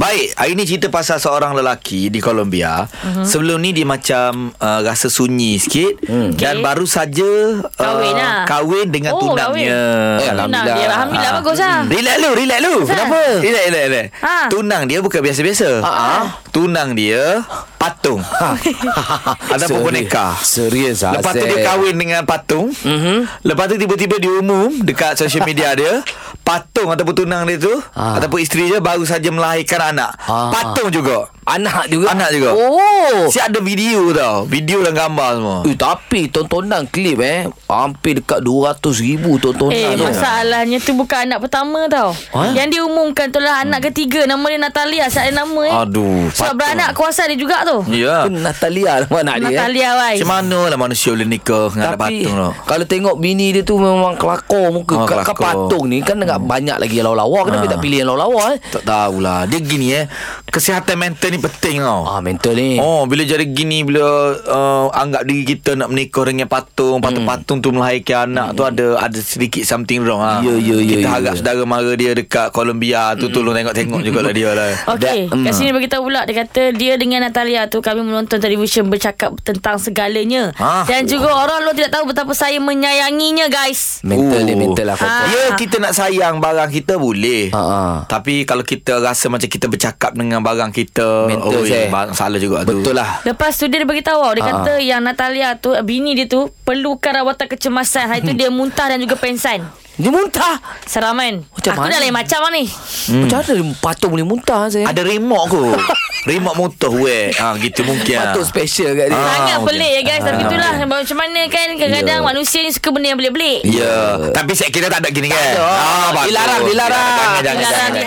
Baik, hari ni cerita pasal seorang lelaki di Colombia. Uh-huh. Sebelum ni dia macam uh, rasa sunyi sikit hmm. dan Okey. baru saja Kahwin lah. kahwin dengan Oh, tunangnya. kahwin. Eh, Tunang Alhamdulillah. dia. Alhamdulillah Ah. bagus lah. Relax lu, relax lu. Kenapa? Relax, relax, relax. Ha. Tunang dia bukan biasa-biasa. Ah. Tunang dia patung. Ataupun Seri- boneka. Serius ah. Lepas tu dia kahwin dengan patung. Mm-hmm. Lepas tu tiba-tiba dia umum dekat social media dia, patung ataupun tunang dia tu Ah. ataupun isteri dia baru saja melahirkan anak. Ah. Patung juga. Anak juga Anak juga. Oh Si ada video tau. Video dan gambar semua. Eh, tapi tontonan klip eh Hampir dekat 200 ribu tontonan Eh tu. masalahnya tu bukan anak pertama tau Ha? Yang diumumkan tu lah anak ketiga Nama dia Natalia Asyik ada nama eh Aduh, Sebab patung. beranak kuasa dia juga tu Ya. Kan Natalia nama anak dia eh. Natalia wai Macam mana lah manusia boleh nikah dengan anak Tapi patung tu? Kalau tengok bini dia tu Memang kelakor muka Oh, Kan kelakor. patung ni Kan hmm. banyak lagi yang lawa-lawa Kenapa Ah. tak pilih yang lawa-lawa eh Tak tahulah. Dia gini eh. Kesihatan mental ni penting tau. Ah mental ni Oh, bila jadi gini bila uh, anggap diri kita nak menikah dengan patung, patung-patung tu melahirkan anak tu ada ada sedikit something wrong ah. Ya, ya, ya, Kita ya. harap saudara mara dia dekat Colombia tu tolong tengok-tengok jugalah dia lah. Okey, That- kat mm. sini beritahu pula dia kata dia dengan Natalia tu kami menonton televisyen bercakap tentang segalanya Ah. dan juga orang luar tidak tahu betapa saya menyayanginya guys. Mental dia Oh. mental lah Ah. Kita nak sayang barang kita boleh. Ha, ha. Tapi kalau kita rasa macam kita bercakap dengan barang kita, Mental oh, saya. barang salah juga tu. Betul lah Lepas tu dia beritahu tau, dia Ah. kata yang Natalia tu bini dia tu perlukan rawatan kecemasan. Hari tu dia muntah dan juga pensan. Dia muntah Seraman. Macam Aku mana? dah lain macam lah ni. hmm. Macam mana patung boleh muntah saya Ada remote kot. remote motor weh. Ha gitu mungkin. ah. Patung special kat dia Ah, Sangat okey. pelik ya guys. Tapi Ah, itulah macam mana kan kadang-kadang Ya. manusia ni suka benda yang pelik-pelik. Ya, tapi saya kira tak ada gini kan. ada. Ah. Dilarang, dilarang. Jangan, jangan, Dilarang dia.